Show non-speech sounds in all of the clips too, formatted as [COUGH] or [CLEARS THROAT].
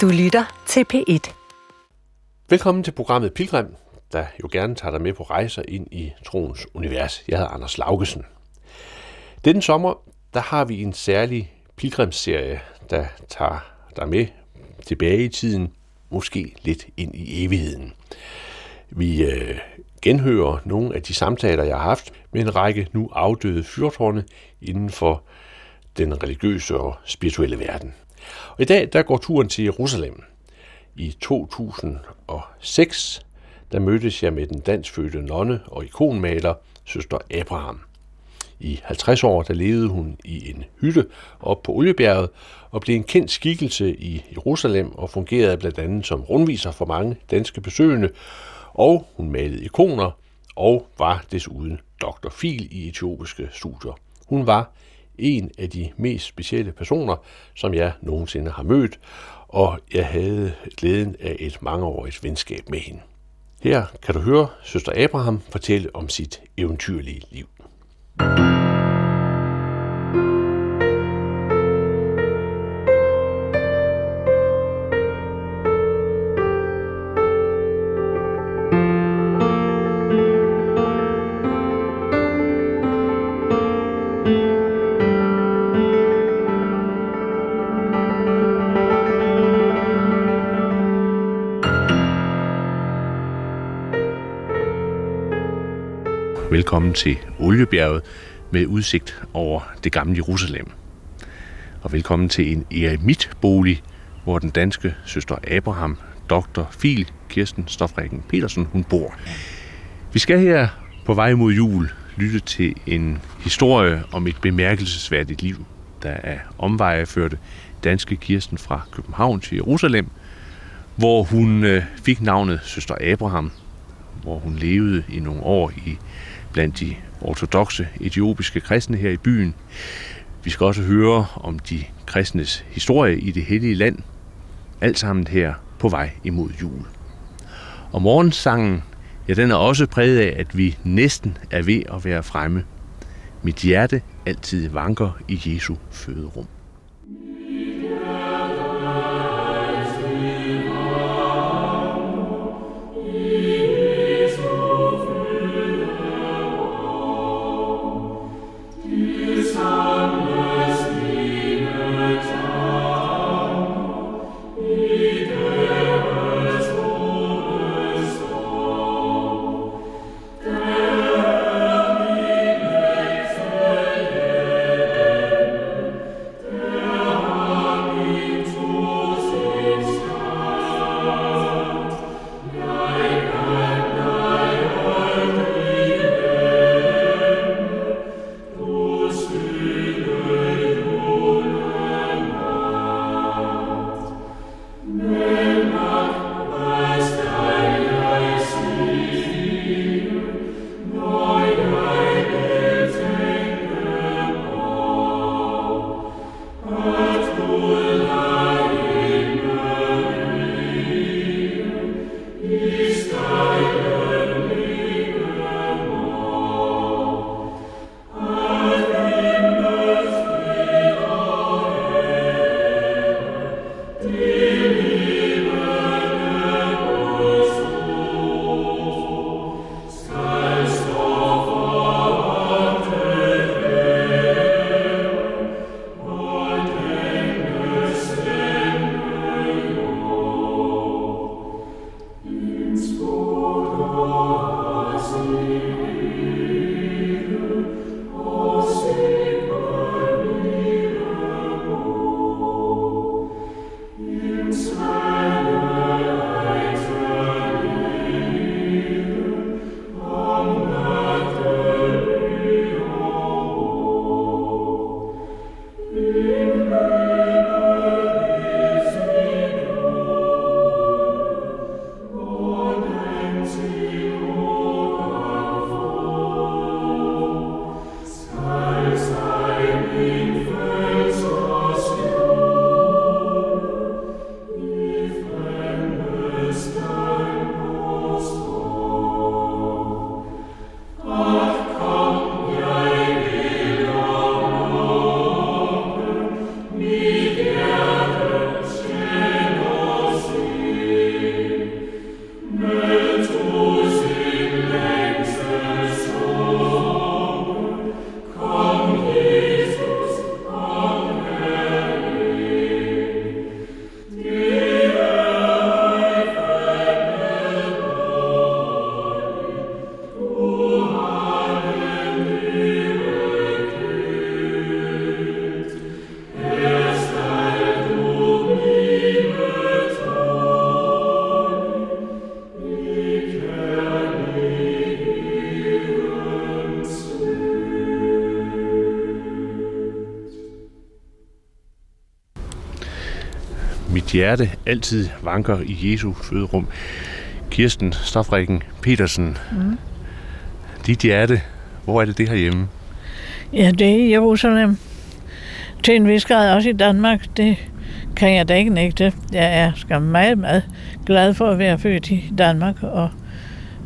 Du lytter til P1. Velkommen til programmet Pilgrim, der jo gerne tager dig med på rejser ind i troens univers. Jeg hedder Anders Laugesen. Denne sommer, der har vi en særlig pilgrimsserie, der tager dig med tilbage i tiden, måske lidt ind i evigheden. Vi øh, genhører nogle af de samtaler, jeg har haft med en række nu afdøde fyrtårne inden for den religiøse og spirituelle verden. Og i dag der går turen til Jerusalem. I 2006 der mødtes jeg med den danskfødte nonne og ikonmaler, søster Abraham. I 50 år der levede hun i en hytte op på Oliebjerget og blev en kendt skikkelse i Jerusalem og fungerede blandt andet som rundviser for mange danske besøgende, og hun malede ikoner og var desuden Dr. Fil i etiopiske studier. Hun var en af de mest specielle personer, som jeg nogensinde har mødt, og jeg havde glæden af et mangeårigt venskab med hende. Her kan du høre søster Abraham fortælle om sit eventyrlige liv. Velkommen til Oliebjerget med udsigt over det gamle Jerusalem. Og velkommen til en eremitbolig, hvor den danske søster Abraham, dr. Fil, Kirsten Stofrækken Petersen, hun bor. Vi skal her på vej mod jul lytte til en historie om et bemærkelsesværdigt liv, der er omvejeførte danske Kirsten fra København til Jerusalem, hvor hun øh, fik navnet Søster Abraham, hvor hun levede i nogle år i blandt de ortodoxe etiopiske kristne her i byen. Vi skal også høre om de kristnes historie i det hellige land. Alt sammen her på vej imod jul. Og morgensangen, ja, den er også præget af, at vi næsten er ved at være fremme. Mit hjerte altid vanker i Jesu føderum. Hjerte altid vanker i Jesu føderum. Kirsten Stofrikken Petersen. Mm. Dit hjerte, hvor er det det herhjemme? Ja, det er i Jerusalem. Til en vis grad også i Danmark. Det kan jeg da ikke nægte. Jeg er skam meget, meget glad for at være født i Danmark, og,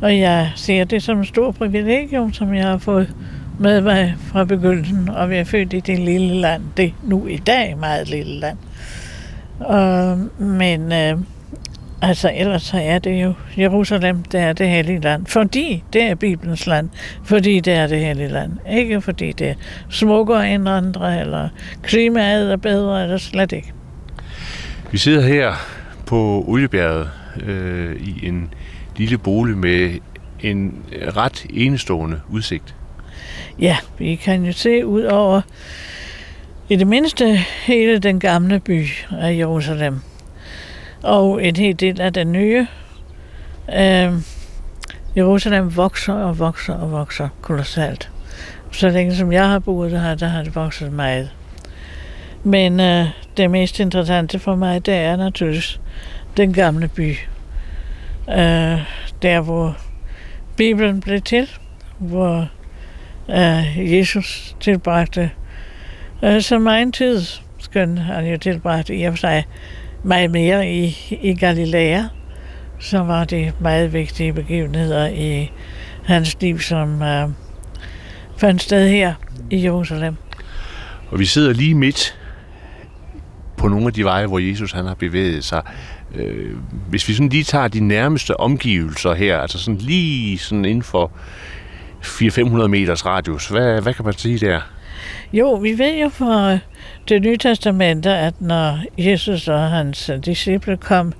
og jeg ser det som en stor privilegium, som jeg har fået med mig fra begyndelsen at være født i det lille land. Det nu i dag meget lille land. Og, men øh, altså ellers så er det jo Jerusalem, det er det hellige land. Fordi det er Bibelens land. Fordi det er det hellige land. Ikke fordi det er smukkere end andre, eller klimaet er bedre, eller slet ikke. Vi sidder her på Oliebjerget øh, i en lille bolig med en ret enestående udsigt. Ja, vi kan jo se ud over i det mindste hele den gamle by af Jerusalem. Og en hel del af den nye. Øh, Jerusalem vokser og vokser og vokser kolossalt. Så længe som jeg har boet her, der har det vokset meget. Men øh, det mest interessante for mig, det er naturligvis den gamle by. Øh, der, hvor Bibelen blev til, hvor øh, Jesus tilbragte øh, så meget tid, skøn han jo tilbragt i og for sig meget mere i, i Galilea, så var det meget vigtige begivenheder i hans liv, som øh, fandt sted her i Jerusalem. Og vi sidder lige midt på nogle af de veje, hvor Jesus han har bevæget sig. Øh, hvis vi sådan lige tager de nærmeste omgivelser her, altså sådan lige sådan inden for 400-500 meters radius, hvad, hvad kan man sige der? Jo, vi ved jo fra det nye testamente, at når Jesus og hans disciple kom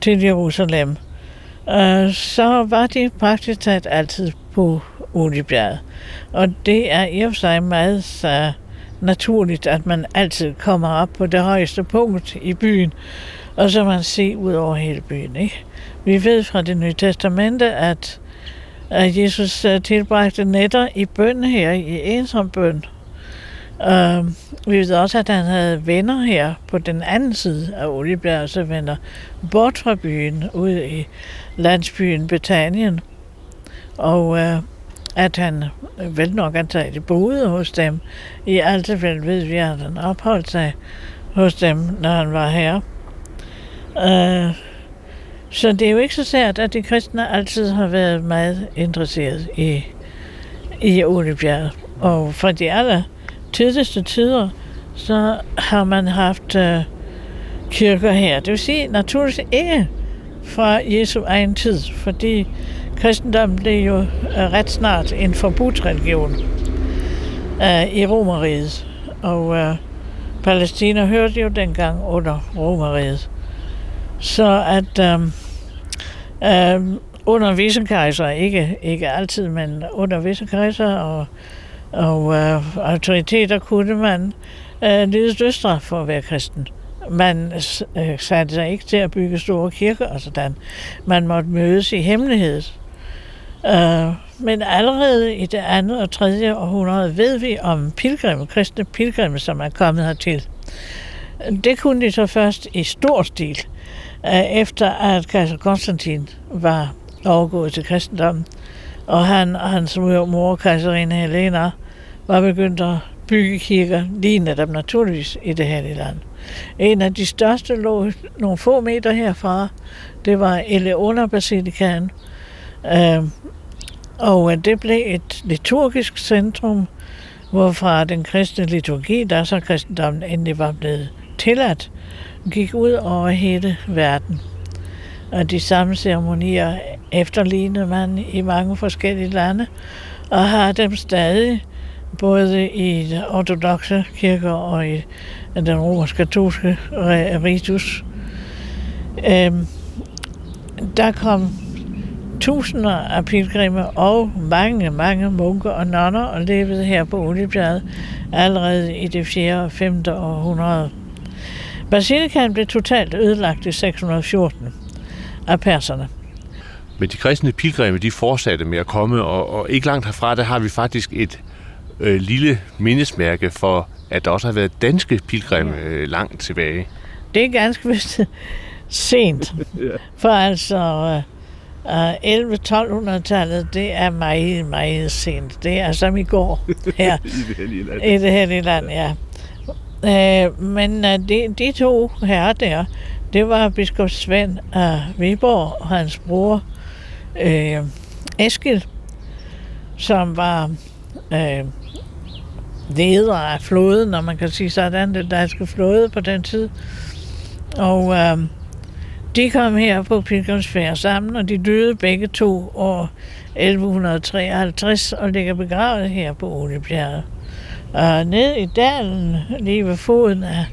til Jerusalem, øh, så var de praktisk talt altid på Oliebjerget. Og det er i og for sig meget så naturligt, at man altid kommer op på det højeste punkt i byen, og så man se ud over hele byen. Ikke? Vi ved fra det nye testamente, at, at Jesus øh, tilbragte nætter i bøn her, i ensom bøn. Uh, vi ved også, at han havde venner her på den anden side af Oliebjerg, så venner bort fra byen, ud i landsbyen Betanien. Og uh, at han vel nok antageligt boede hos dem. I alt tilfælde ved vi, at han opholdt sig hos dem, når han var her. Uh, så det er jo ikke så sært, at de kristne altid har været meget interesseret i, i Oliebjerg. Og for de aller tidligste tider, så har man haft øh, kirker her. Det vil sige naturligvis ikke fra Jesu egen tid, fordi kristendommen blev jo øh, ret snart en forbudt religion øh, i Romeriet. Og øh, Palæstina hørte jo dengang under Romeriet. Så at øh, øh, under visse kejser, ikke, ikke altid, men under visse kejser og, og øh, autoriteter kunne man øh, lide dødsstraf for at være kristen. Man øh, øh, satte sig ikke til at bygge store kirker og sådan. Man måtte mødes i hemmelighed. Øh, men allerede i det andet og tredje århundrede ved vi om pilgrimme, kristne pilgrimme, som er kommet hertil. Det kunne de så først i stor stil, øh, efter at kejser Konstantin var overgået til kristendommen, og han og hans mor, kejserinde Helena, var begyndt at bygge kirker, lige netop naturligvis i det her land. En af de største lå nogle få meter herfra. Det var Eleona Basilikaen, øhm, Øh, og det blev et liturgisk centrum, hvorfra den kristne liturgi, der så kristendommen endelig var blevet tilladt, gik ud over hele verden. Og de samme ceremonier efterlignede man i mange forskellige lande, og har dem stadig, både i de ortodoxe kirke og i den romersk-katolske ritus. Øhm, der kom tusinder af pilgrimme og mange, mange munker og nonner og levede her på Oliebjerget allerede i det 4. og 5. århundrede. Basilikan blev totalt ødelagt i 614 af perserne. Men de kristne pilgrimme, de fortsatte med at komme, og, og ikke langt herfra, der har vi faktisk et øh, lille mindesmærke for, at der også har været danske pilgrimme øh, langt tilbage. det er ganske vist [LAUGHS] sent. For altså, uh, 11-1200-tallet, det er meget, meget sent. Det er som i går her. [LAUGHS] I det hellige land. I det hellige land, ja. Uh, men uh, de, de to herrer der, det var biskop Svend af Viborg og hans bror uh, Eskil, som var uh, leder af floden, når man kan sige sådan, den danske flåde på den tid. Og øh, de kom her på pilgrimsfærd sammen, og de døde begge to år 1153 og ligger begravet her på Oliebjerget. Og ned i dalen, lige ved foden af,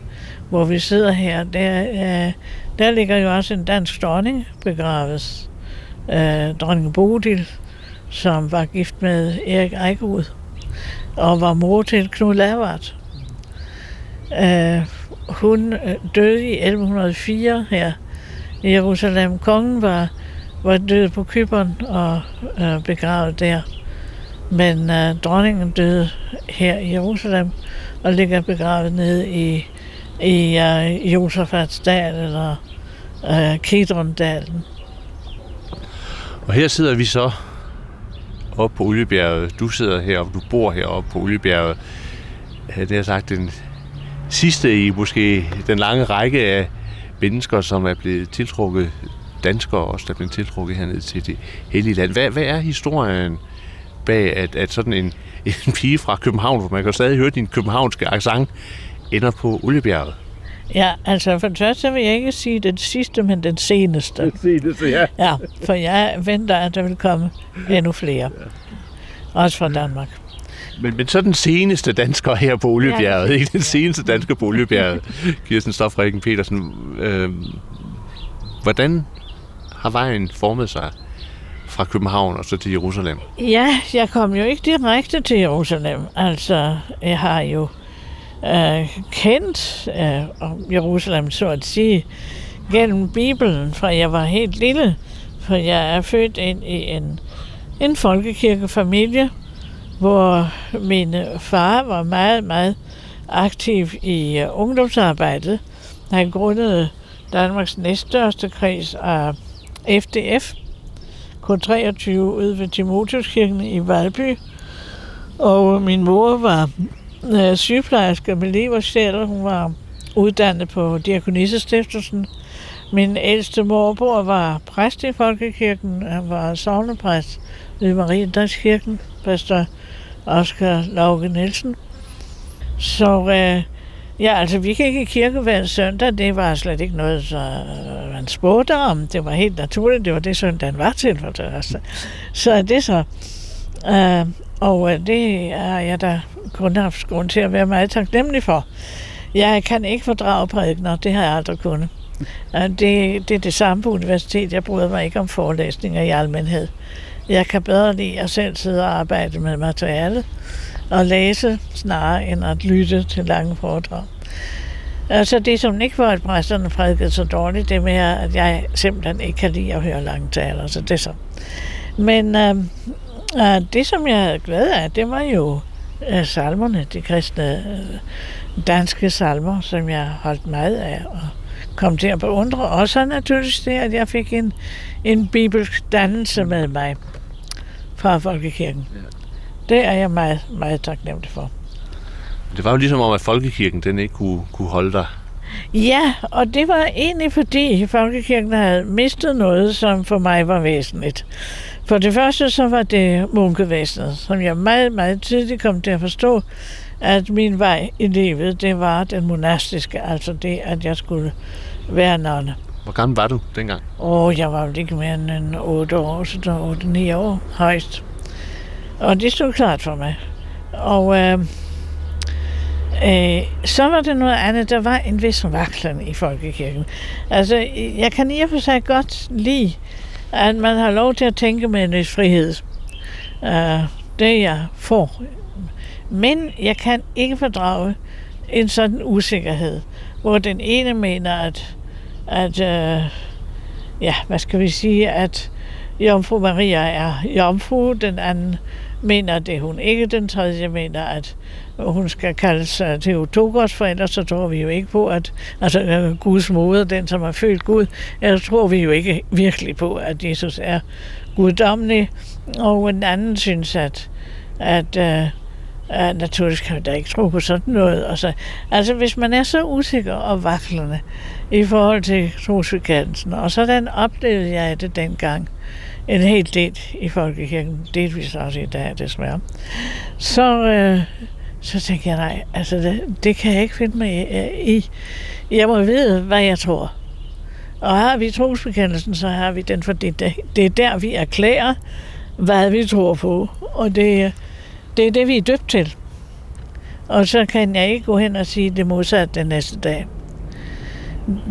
hvor vi sidder her, der, øh, der ligger jo også en dansk dronning begravet. Øh, dronning Bodil, som var gift med Erik Eikrud og var mor til Knud Lavard. Uh, hun øh, døde i 1104 her i Jerusalem. Kongen var, var død på Kyberen og uh, begravet der. Men uh, dronningen døde her i Jerusalem og ligger begravet nede i, i uh, Josafatsdal eller uh, Kidrondalen. Og her sidder vi så oppe på Oliebjerget. Du sidder heroppe, du bor heroppe på Oliebjerget. Det har sagt den sidste i måske den lange række af mennesker, som er blevet tiltrukket, danskere også, der er blevet tiltrukket herned til det hellige land. Hvad, hvad er historien bag, at, at sådan en, en pige fra København, hvor man kan stadig høre din københavnske accent, ender på Oliebjerget? Ja, altså for det første vil jeg ikke sige den sidste, men den seneste. Den seneste, ja. [LAUGHS] Ja, for jeg venter, at der vil komme endnu flere. Også fra Danmark. Men, men så den seneste dansker her på Oliebjerget, ja. ikke den seneste dansker på Oliebjerget, Kirsten Stofrikken Petersen. Øh, hvordan har vejen formet sig fra København og så til Jerusalem? Ja, jeg kom jo ikke direkte til Jerusalem. Altså, jeg har jo øh, kendt øh, Jerusalem, så at sige, gennem Bibelen, fra jeg var helt lille. For jeg er født ind i en, en folkekirkefamilie, hvor min far var meget, meget aktiv i uh, ungdomsarbejdet. Han grundede Danmarks næststørste kreds af FDF, K23 ude ved Timotiuskirken i Valby. Og min mor var øh, sygeplejerske med liv. Hun var uddannet på Diakonissestiftelsen. Min ældste morbror var præst i Folkekirken. Han var sovnepræst ved Mariendagskirken, pastor Oscar Lauke Nielsen. Så øh, ja, altså vi gik i kirke hver søndag. Det var slet ikke noget, så øh, man spurgte om. Det var helt naturligt. Det var det søndagen var til for det første. Så det så. Øh, og øh, det er jeg da kun haft grund til at være meget taknemmelig for. Jeg kan ikke fordrage prædikner, det har jeg aldrig kunnet. Øh, det, det er det samme på universitet. Jeg bryder mig ikke om forelæsninger i almindelighed. Jeg kan bedre lide at selv sidde og arbejde med materialet og læse snarere end at lytte til lange foredrag. Altså det, som ikke var, at præsterne prædikede så dårligt, det med, at jeg simpelthen ikke kan lide at høre lange taler, så det så. Men øh, øh, det, som jeg havde glæde af, det var jo øh, salmerne, de kristne øh, danske salmer, som jeg holdt meget af og kom til at beundre. Og så naturligvis det, at jeg fik en, en bibelsk dannelse med mig fra Folkekirken. Ja. Det er jeg meget, meget taknemmelig for. Det var jo ligesom om, at Folkekirken den ikke kunne, kunne holde dig. Ja, og det var egentlig fordi Folkekirken havde mistet noget, som for mig var væsentligt. For det første så var det munkevæsenet, som jeg meget, meget tidligt kom til at forstå, at min vej i livet, det var den monastiske, altså det, at jeg skulle være nonne. Hvor gammel var du dengang? Åh, oh, jeg var vel ikke mere end 8 år, så 8-9 år højst. Og det stod klart for mig. Og øh, øh, så var det noget andet. Der var en vis vaklen i folkekirken. Altså, jeg kan i og for sig godt lide, at man har lov til at tænke med en vis frihed. Uh, det jeg får. Men jeg kan ikke fordrage en sådan usikkerhed, hvor den ene mener, at at, uh, ja, hvad skal vi sige, at Jomfru Maria er jomfru, den anden mener det hun ikke, den tredje mener, at hun skal kalde sig Theotokos, for ellers så tror vi jo ikke på, at altså, øh, Guds moder, den som har født Gud, ellers tror vi jo ikke virkelig på, at Jesus er guddommelig. Og en anden synes, at, at uh, Uh, naturligvis kan vi da ikke tro på sådan noget. Og så, altså hvis man er så usikker og vaklende i forhold til trosbekendelsen, og sådan oplevede jeg det dengang, en hel del i folkekirken, delvis også i dag desværre, så, øh, så tænkte jeg, nej, altså det, det kan jeg ikke finde mig i. Jeg må vide, hvad jeg tror. Og har vi trosbekendelsen, så har vi den, for det, det er der, vi erklærer, hvad vi tror på. Og det, det er det, vi er døbt til. Og så kan jeg ikke gå hen og sige det modsatte den næste dag.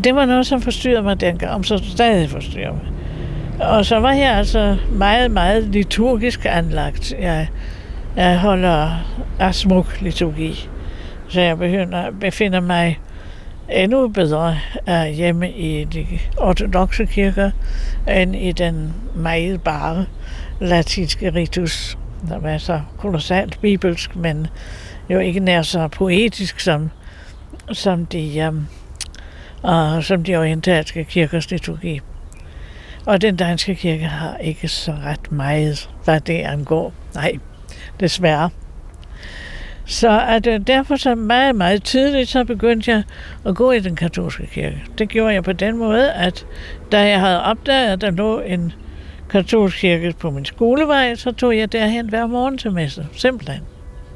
Det var noget, som forstyrrede mig dengang, om så stadig forstyrrer mig. Og så var jeg altså meget, meget liturgisk anlagt. Jeg, jeg holder af smuk liturgi. Så jeg begynder, befinder mig endnu bedre hjemme i de ortodoxe kirker, end i den meget bare latinske ritus, der var så kolossalt bibelsk, men jo ikke nær så poetisk som, som de, um, uh, som de orientalske kirkers liturgi. Og den danske kirke har ikke så ret meget, hvad det angår. Nej, desværre. Så at, uh, derfor så meget, meget tidligt, så begyndte jeg at gå i den katolske kirke. Det gjorde jeg på den måde, at da jeg havde opdaget, at der lå en katolsk kirke på min skolevej, så tog jeg derhen hver morgen til messe. Simpelthen.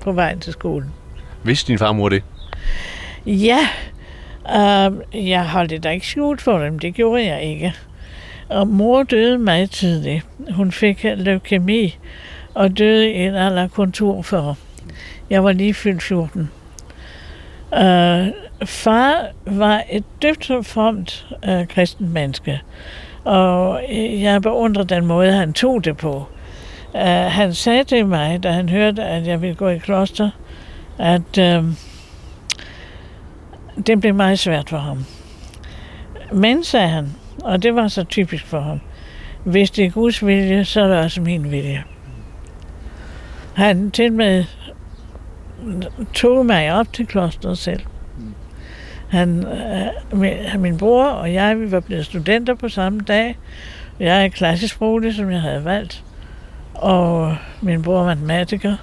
På vejen til skolen. Vidste din farmor det? Ja. Uh, jeg holdt det da ikke skjult for dem. Det gjorde jeg ikke. Og mor døde meget tidligt. Hun fik leukemi og døde i en alder kun 42. Jeg var lige fyldt 14. Øh, far var et dybt formt øh, kristen menneske, og jeg beundrer den måde, han tog det på. Øh, han sagde til mig, da han hørte, at jeg ville gå i kloster, at øh, det blev meget svært for ham. Men, sagde han, og det var så typisk for ham. Hvis det er Guds vilje, så er det også min vilje. Han til med tog mig op til klosteret selv. Han, øh, min bror og jeg, vi var blevet studenter på samme dag. Jeg er klassisk sproglig, som jeg havde valgt. Og min bror er matematiker.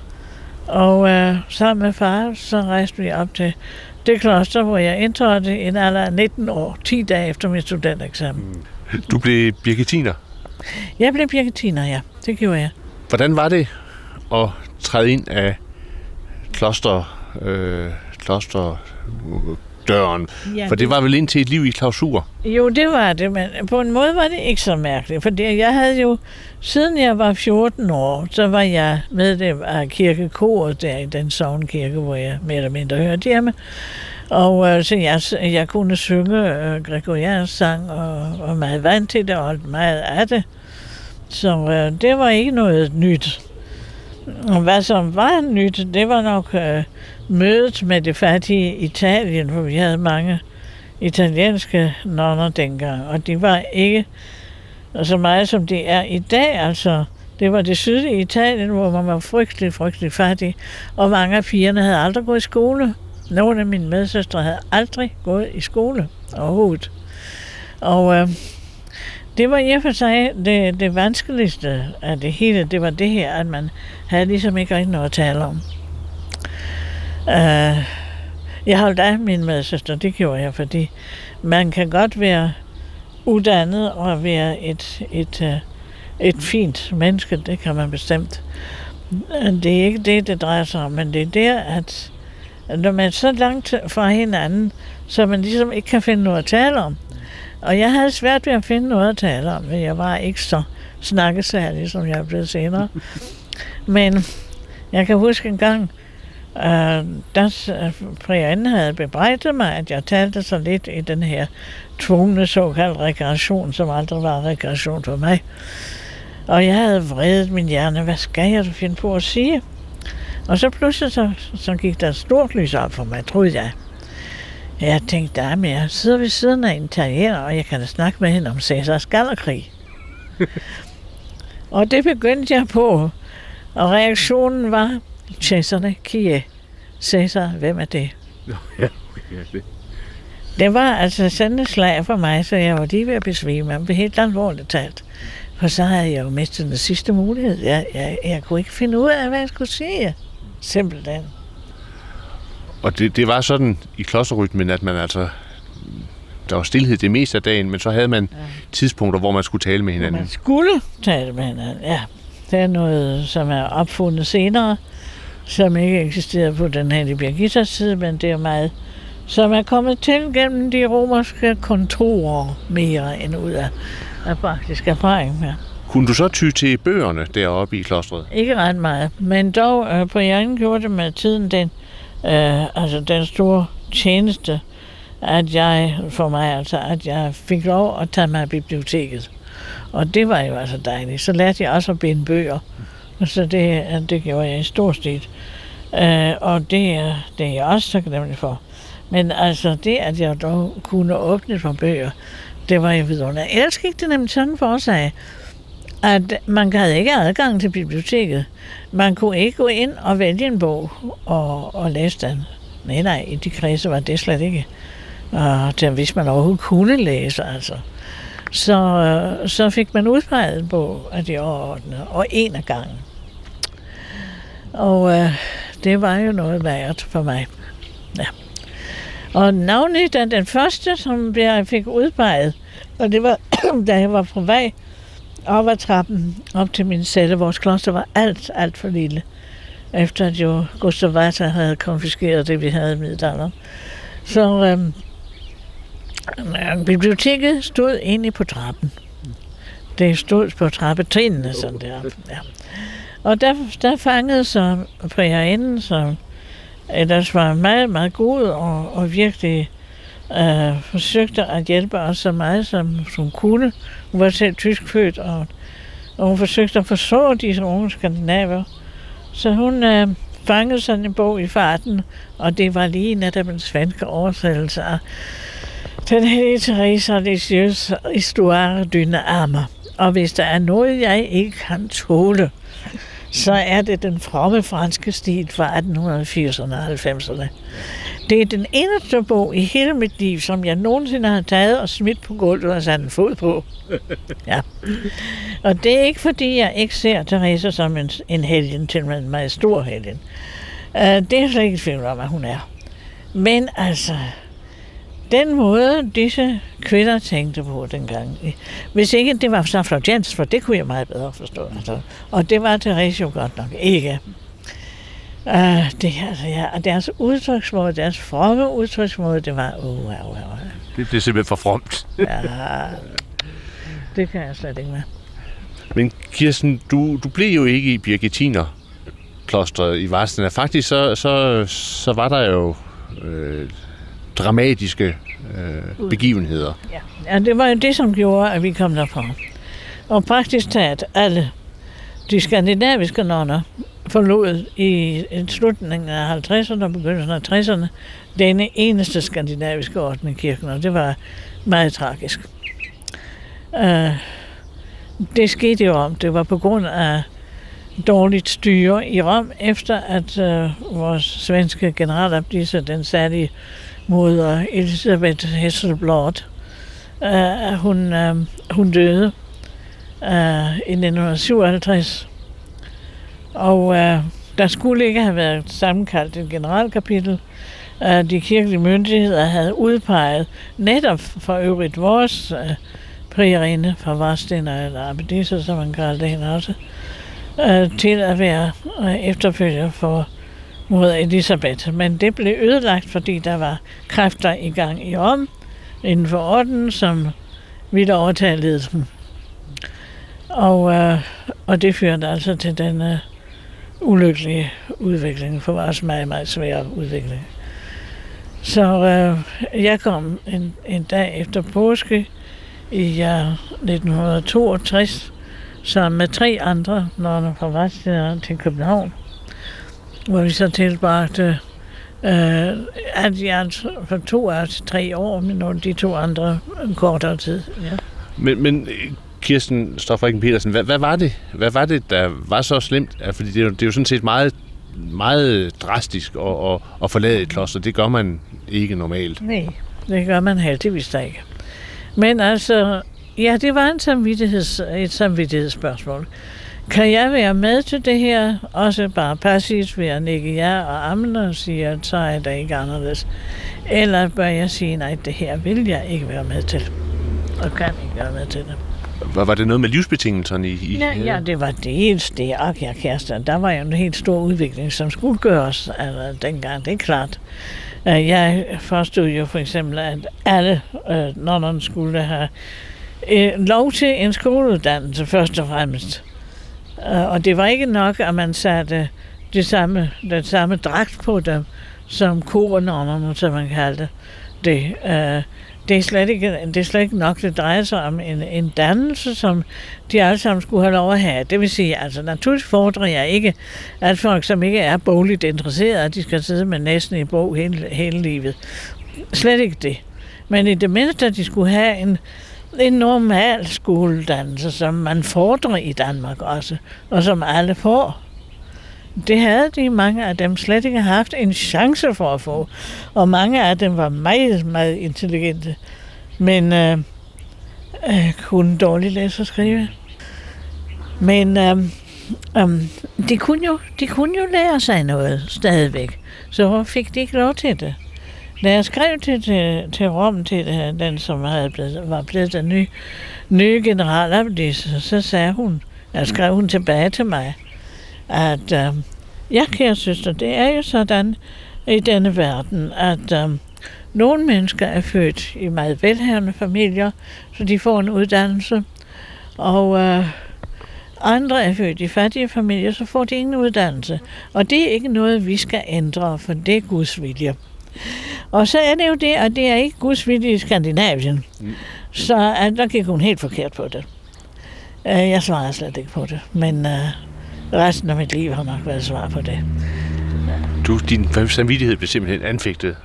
Og øh, sammen med far, så rejste vi op til det kloster, hvor jeg indtrådte i en alder af 19 år, 10 dage efter min studenteksamen. Mm. Du blev birgitiner? Jeg blev birgitiner, ja. Det gjorde jeg. Hvordan var det at træde ind af kloster, øh, kloster døren. Ja, for det var vel indtil et liv i klausur? Jo, det var det, men på en måde var det ikke så mærkeligt, for jeg havde jo, siden jeg var 14 år, så var jeg medlem af kirkekoret der i den sovnkirke, hvor jeg mere eller mindre hørte hjemme. Og øh, så jeg, jeg kunne synge øh, gregoriansk sang og, og meget vant til det og meget af det. Så øh, det var ikke noget nyt. Og hvad som var nyt, det var nok øh, mødet med det fattige Italien, hvor vi havde mange italienske nonner dengang, og de var ikke så meget, som de er i dag. Altså, det var det sydlige Italien, hvor man var frygtelig, frygtelig fattig, og mange af pigerne havde aldrig gået i skole. Nogle af mine medsøstre havde aldrig gået i skole overhovedet. Og øh, det var i og for sig det, det vanskeligste af det hele, det var det her, at man havde ligesom ikke rigtig noget at tale om. Uh, jeg holdt af min medsøster, det gjorde jeg, fordi man kan godt være uddannet og være et, et, uh, et fint menneske, det kan man bestemt. Det er ikke det, det drejer sig om, men det er der, at når man er så langt fra hinanden, så man ligesom ikke kan finde noget at tale om. Og jeg havde svært ved at finde noget at tale om, men jeg var ikke så snakkesærlig, som jeg er blevet senere. [LAUGHS] Men jeg kan huske en gang, Uh, der Brian havde bebrejdet mig, at jeg talte så lidt i den her tvungne såkaldte rekreation, som aldrig var rekreation for mig. Og jeg havde vredet min hjerne, hvad skal jeg finde på at sige? Og så pludselig så, så gik der et stort lys op for mig, troede jeg. Jeg tænkte, at jeg sidder ved siden af en italiener, og jeg kan da snakke med hende om Cæsars gallerkrig. [LAUGHS] Og det begyndte jeg på. Og reaktionen var, Cæsarne, Kie. Cæsar, hvem er det? Ja, det. Det var altså sådan et slag for mig, så jeg var lige ved at besvime. Jeg blev helt alvorligt talt. For så havde jeg jo mistet den sidste mulighed. Jeg, jeg, jeg kunne ikke finde ud af, hvad jeg skulle sige. Simpelthen. Og det, det var sådan i klosterrytmen, at man altså der var stillhed det meste af dagen, men så havde man ja. tidspunkter, hvor man skulle tale med hinanden. Man skulle tale med hinanden, ja. Det er noget, som er opfundet senere, som ikke eksisterer på den her Birgittas side, men det er meget, som er kommet til gennem de romerske kontorer mere end ud af, af praktisk erfaring. Ja. Kunne du så ty til bøgerne deroppe i klostret? Ikke ret meget, men dog øh, på hjernen gjorde det med tiden den, øh, altså den store tjeneste, at jeg, for mig altså, at jeg fik lov at tage mig af biblioteket. Og det var jo altså dejligt. Så lærte jeg også at binde bøger. Så det, det gjorde jeg i stor stil. Øh, og det, det er jeg også taknemmelig for. Men altså det, at jeg dog kunne åbne for bøger, det var jeg vidunderligt. Ellers gik det nemlig sådan for sig, at man havde ikke adgang til biblioteket. Man kunne ikke gå ind og vælge en bog og, og læse den. Nej, nej, i de kredse var det slet ikke. Og det, hvis man overhovedet kunne læse, altså. Så, så fik man udpeget en bog af de overordnede, og en af gangen. Og øh, det var jo noget værd for mig. Ja. Og navnet den, den første, som jeg fik udpeget, og det var, [CLEARS THROAT] da jeg var på vej op ad trappen op til min celle. Vores kloster var alt, alt for lille. Efter at jo Gustav Vata havde konfiskeret det, vi havde i middelalderen. Så øhm, biblioteket stod inde på trappen. Det stod på trappetrinene, sådan der. Ja. Og der, der fangede så priorinden, som ellers var meget, meget god og, og virkelig øh, forsøgte at hjælpe os så meget, som hun kunne. Hun var selv tyskfødt, og, og hun forsøgte at forstå disse unge skandinaver. Så hun øh, fangede sådan en bog i farten, og det var lige netop en svenske oversættelse af den hele Teresa Lisieux Histoire d'une Arme. Og hvis der er noget, jeg ikke kan tåle, så er det den fromme franske stil fra 1880'erne og 90'erne. Det er den eneste bog i hele mit liv, som jeg nogensinde har taget og smidt på gulvet og sat en fod på. Ja. Og det er ikke, fordi jeg ikke ser Teresa som en, en helgen, til en meget stor helgen. Uh, det er slet ikke tvivl om, hvad hun er. Men altså, den måde, disse kvinder tænkte på dengang. Hvis ikke det var så flot for det kunne jeg meget bedre forstå. Altså. Og det var Therese jo godt nok ikke. Uh, det, altså, ja, og deres udtryksmåde, deres fromme udtryksmåde, det var, uh, uh, uh. Det blev simpelthen for fromt. ja, det kan jeg slet ikke med. Men Kirsten, du, du blev jo ikke i Birgitiner klostret i Vastena. Faktisk så, så, så var der jo øh, dramatiske øh, begivenheder. Ja. ja, det var jo det, som gjorde, at vi kom derfra. Og praktisk talt alle de skandinaviske nonner forlod i slutningen af 50'erne og begyndelsen af 60'erne denne eneste skandinaviske orden i kirken, og det var meget tragisk. Uh, det skete jo om, det var på grund af dårligt styre i Rom, efter at uh, vores svenske generalabdisse, den særlige moder Elisabeth Hesselblad, uh, hun, uh, hun døde uh, i 1957. Og uh, der skulle ikke have været sammenkaldt et generalkapitel. Uh, de kirkelige myndigheder havde udpeget netop for øvrigt vores uh, priorinde fra Varstener eller Abedisse, som man kaldte hende også, uh, til at være uh, efterfølger for mod Elisabeth. Men det blev ødelagt, fordi der var kræfter i gang i om inden for orden, som ville overtage ledelsen. Og, øh, og det førte altså til den øh, ulykkelige udvikling, for vores meget, meget svære udvikling. Så øh, jeg kom en, en dag efter påske i øh, 1962 sammen med tre andre når fra Vestjylland øh, til København hvor vi så tilbragte øh, at jeg for to af til tre år, men de to andre en kortere tid. Ja. Men, men Kirsten Stofrikken Petersen, hvad, hvad, var det, hvad var det, der var så slemt? Fordi det er jo, det er jo sådan set meget, meget drastisk at, at, at forlade et kloster. Det gør man ikke normalt. Nej, det gør man heldigvis da ikke. Men altså, ja, det var en samvittigheds, et samvittighedsspørgsmål. Kan jeg være med til det her? Også bare passivt ved at nikke ja og amne og sige, at så er det ikke anderledes. Eller bør jeg sige, nej, det her vil jeg ikke være med til. Og kan ikke være med til det. Var, var det noget med livsbetingelserne i? i ja, ja, det var det, og ja, kærester. Der var jo en helt stor udvikling, som skulle gøres altså, dengang, det er klart. Øh, jeg forstod jo for eksempel, at alle øh, nonnerne skulle have øh, lov til en skoleuddannelse først og fremmest. Øh, og det var ikke nok, at man satte det samme, den samme dragt på dem, som kornånderne, som man kaldte det. Øh, det er, slet ikke, det er slet ikke nok, det drejer sig om en, en dannelse, som de alle sammen skulle have lov at have. Det vil sige, altså naturligvis fordrer jeg ikke, at folk, som ikke er bogligt interesserede, de skal sidde med næsten i bog hele, hele livet. Slet ikke det. Men i det mindste, at de skulle have en, en normal skoledannelse, som man fordrer i Danmark også, og som alle får. Det havde de mange af dem slet ikke haft en chance for at få. Og mange af dem var meget, meget intelligente, men øh, øh, kunne dårligt læse og skrive. Men øh, øh, de, kunne jo, de kunne jo lære sig noget stadigvæk, så fik de ikke lov til det. Da jeg skrev til, til, til Rom, til den som havde blevet, var blevet den nye, nye generalabdis, så sagde hun, jeg skrev hun tilbage til mig, at øh, ja, kære søster, det er jo sådan i denne verden, at øh, nogle mennesker er født i meget velhavende familier, så de får en uddannelse, og øh, andre er født i fattige familier, så får de ingen uddannelse. Og det er ikke noget, vi skal ændre, for det er Guds vilje. Og så er det jo det, at det er ikke Guds vilje i Skandinavien. Mm. Så at der gik hun helt forkert på det. Øh, jeg svarer slet ikke på det, men uh, resten af mit liv har nok været svar på det. Du, din samvittighed blev simpelthen anfægtet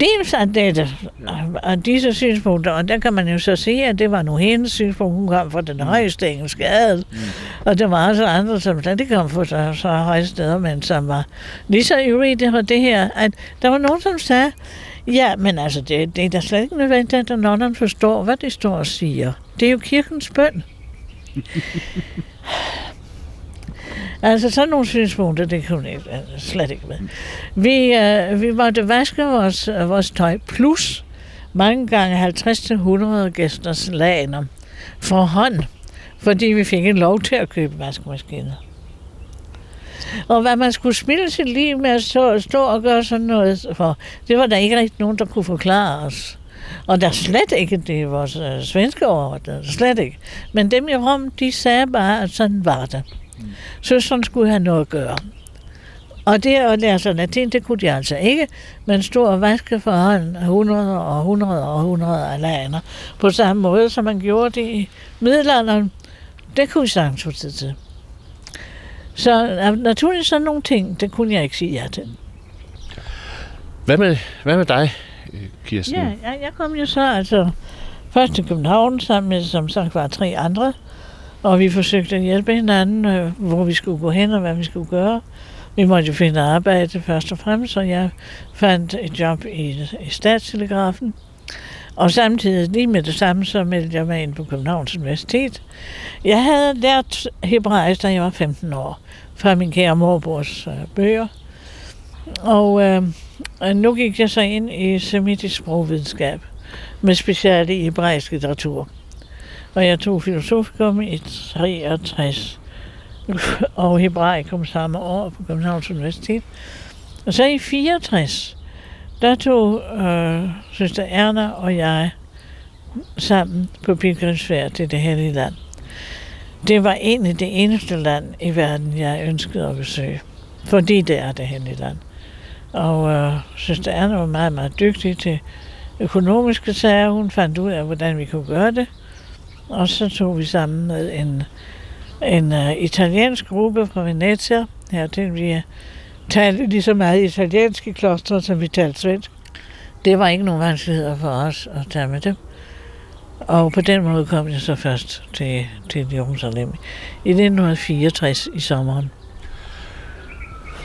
Dels af dette, og disse synspunkter, og der kan man jo så sige, at det var nu hendes synspunkt, hun kom fra den mm. højeste engelske adel, mm. og der var også andre, som slet ikke kom fra så, så høje steder, men som var lige så ivrige det var det her, at der var nogen, som sagde, ja, men altså, det, det er da slet ikke nødvendigt, at nonnerne forstår, hvad de står og siger. Det er jo kirkens bøn. [LAUGHS] Altså sådan nogle synspunkter, det kunne jeg altså, slet ikke med. Vi, øh, vi måtte vaske vores, vores tøj plus mange gange 50-100 gæsters laner for hånd, fordi vi fik en lov til at købe vaskemaskiner. Og hvad man skulle spille sit liv med at stå, stå og gøre sådan noget for, det var der ikke rigtig nogen, der kunne forklare os. Og der slet ikke det vores øh, svenske overordnede, slet ikke. Men dem i Rom, de sagde bare, at sådan var det. Søsteren skulle have noget at gøre. Og det at lære sig latin, det kunne de altså ikke, men stå og vaske for hånden 100 og 100 og 100 af laner, på samme måde, som man gjorde det i middelalderen. Det kunne vi sagtens få tid til. Så naturligvis sådan nogle ting, det kunne jeg ikke sige ja til. Hvad med, hvad med dig, Kirsten? Ja, jeg, jeg kom jo så altså først til København sammen med, som sagt, var tre andre og vi forsøgte at hjælpe hinanden, øh, hvor vi skulle gå hen og hvad vi skulle gøre. Vi måtte jo finde arbejde først og fremmest, så jeg fandt et job i, i statstelegrafen. Og samtidig, lige med det samme, så meldte jeg mig ind på Københavns Universitet. Jeg havde lært hebraisk, da jeg var 15 år, fra min kære morbrors øh, bøger. Og øh, nu gik jeg så ind i semitisk sprogvidenskab med speciale i hebraisk litteratur. Og jeg tog filosofikum i 63 og hebraikum samme år på Københavns Universitet. Og så i 64, der tog øh, søster Erna og jeg sammen på pilgrimsfærd til det hellige land. Det var egentlig det eneste land i verden, jeg ønskede at besøge. Fordi det er det hellige land. Og øh, søster Erna var meget, meget dygtig til økonomiske sager. Hun fandt ud af, hvordan vi kunne gøre det. Og så tog vi sammen med en, en uh, italiensk gruppe fra Venezia hertil. Vi talte lige så meget italiensk i klostret, som vi talte svensk. Det var ikke nogen vanskeligheder for os at tage med dem. Og på den måde kom jeg så først til, til Jerusalem i 1964 i sommeren.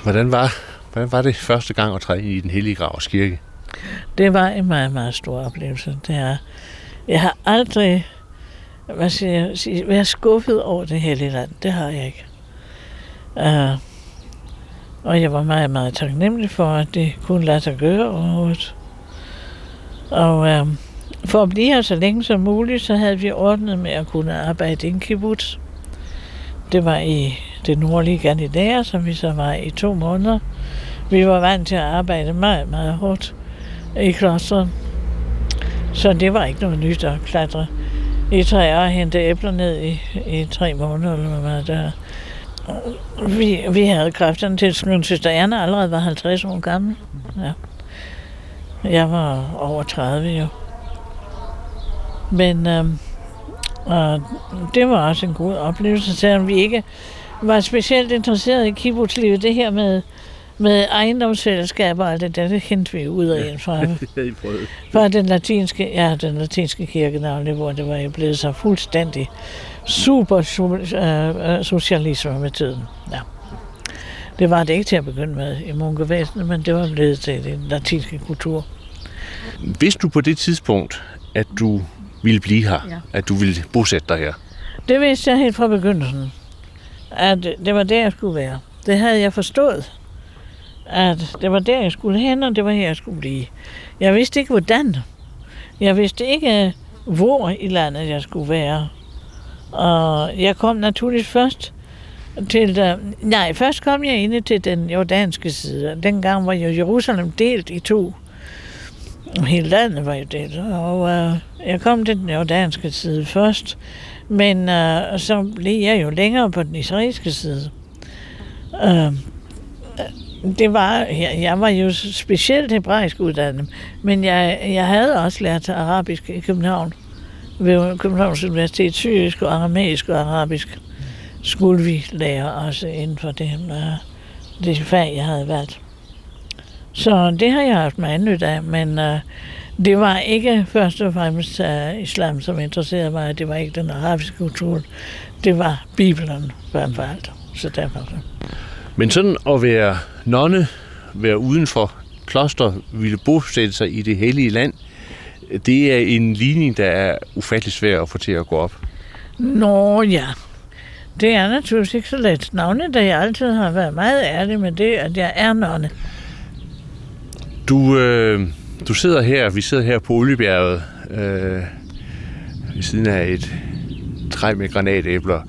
Hvordan var, hvordan var det første gang at træde i den hellige gravs kirke? Det var en meget, meget stor oplevelse. Det er, jeg har aldrig hvad skal jeg, sige, være skuffet over det hellige land. Det har jeg ikke. Uh, og jeg var meget, meget taknemmelig for, at det kunne lade sig gøre overhovedet. Og uh, for at blive her så længe som muligt, så havde vi ordnet med at kunne arbejde i en kibbutz. Det var i det nordlige Galilea, som vi så var i to måneder. Vi var vant til at arbejde meget, meget hårdt i klosteret. Så det var ikke noget nyt at klatre i træer og hente æbler ned i, i tre måneder, eller hvad der. Vi, vi havde kræfterne til, at min søster Anna allerede var 50 år gammel. Ja. Jeg var over 30 jo. Men øh, og det var også en god oplevelse, selvom vi ikke var specielt interesseret i kibbutzlivet. Det her med, med ejendomsfællesskaber og alt det der, det kendte vi ud af en fra, [LAUGHS] fra den latinske, ja, den latinske kirkenavn, hvor det var jo blevet så fuldstændig super uh, socialisme med tiden. Ja. Det var det ikke til at begynde med i munkevæsenet, men det var blevet til den latinske kultur. Vidste du på det tidspunkt, at du ville blive her? Ja. At du ville bosætte dig her? Det vidste jeg helt fra begyndelsen. At det var der, jeg skulle være. Det havde jeg forstået. At det var der, jeg skulle hen, og det var her, jeg skulle blive. Jeg vidste ikke, hvordan. Jeg vidste ikke, hvor i landet jeg skulle være. Og jeg kom naturligvis først til der, nej, først kom jeg ind til den jordanske side. Dengang var jo Jerusalem delt i to. Hele landet var jo delt. Og øh, jeg kom til den jordanske side først. Men øh, så blev jeg jo længere på den israelske side. Øh, det var, jeg, jeg var jo specielt hebraisk uddannet, men jeg, jeg havde også lært arabisk i København ved Københavns Universitet, syrisk og aramæisk og arabisk skulle vi lære også inden for det, øh, det fag, jeg havde valgt. Så det har jeg haft mig nyt af, men uh, det var ikke først og fremmest uh, islam, som interesserede mig. Det var ikke den arabiske kultur. Det var Bibelen, for alt. Så derfor. Men sådan at være nonne, være uden for kloster, ville bosætte sig i det hellige land, det er en ligning, der er ufattelig svær at få til at gå op. Nå ja, det er naturligvis ikke så let. Navnet, da jeg altid har været meget ærlig med det, at jeg er nonne. Du, øh, du sidder her, vi sidder her på Oliebjerget, øh, ved siden af et træ med granatæbler.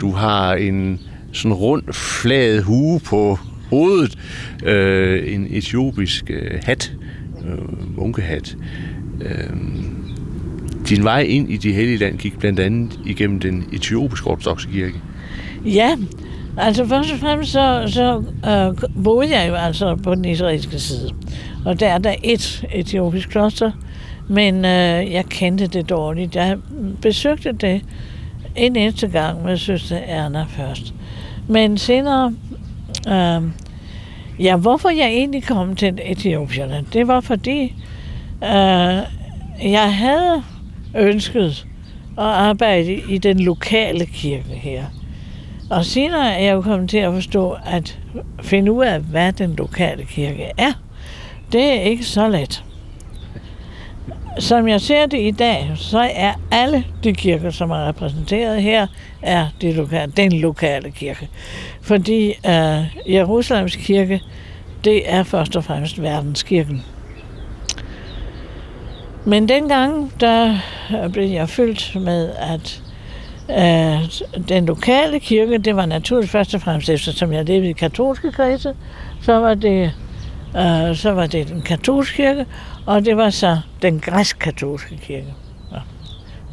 Du har en sådan rund, flad hue på hovedet, øh, en etiopisk øh, hat, øh, munkehat. Øh, din vej ind i det hellige land gik blandt andet igennem den etiopiske ortodoxe kirke. Ja, altså først og fremmest så, så øh, boede jeg jo altså på den israelske side. Og der er der et etiopisk kloster, men øh, jeg kendte det dårligt. Jeg besøgte det en eneste gang med søster Erna først. Men senere, øh, ja, hvorfor jeg egentlig kom til Etiopien, det var fordi, øh, jeg havde ønsket at arbejde i den lokale kirke her. Og senere er jeg jo kommet til at forstå, at finde ud af, hvad den lokale kirke er, det er ikke så let. Som jeg ser det i dag, så er alle de kirker, som er repræsenteret her, er det lokale, den lokale kirke. Fordi uh, Jerusalems kirke, det er først og fremmest verdenskirken. Men dengang, der øh, blev jeg fyldt med, at uh, den lokale kirke, det var naturligt først og fremmest, eftersom jeg levede i katolske kredse, så var det, uh, så var det den katolske kirke, og det var så den græsk-katolske kirke. Ja.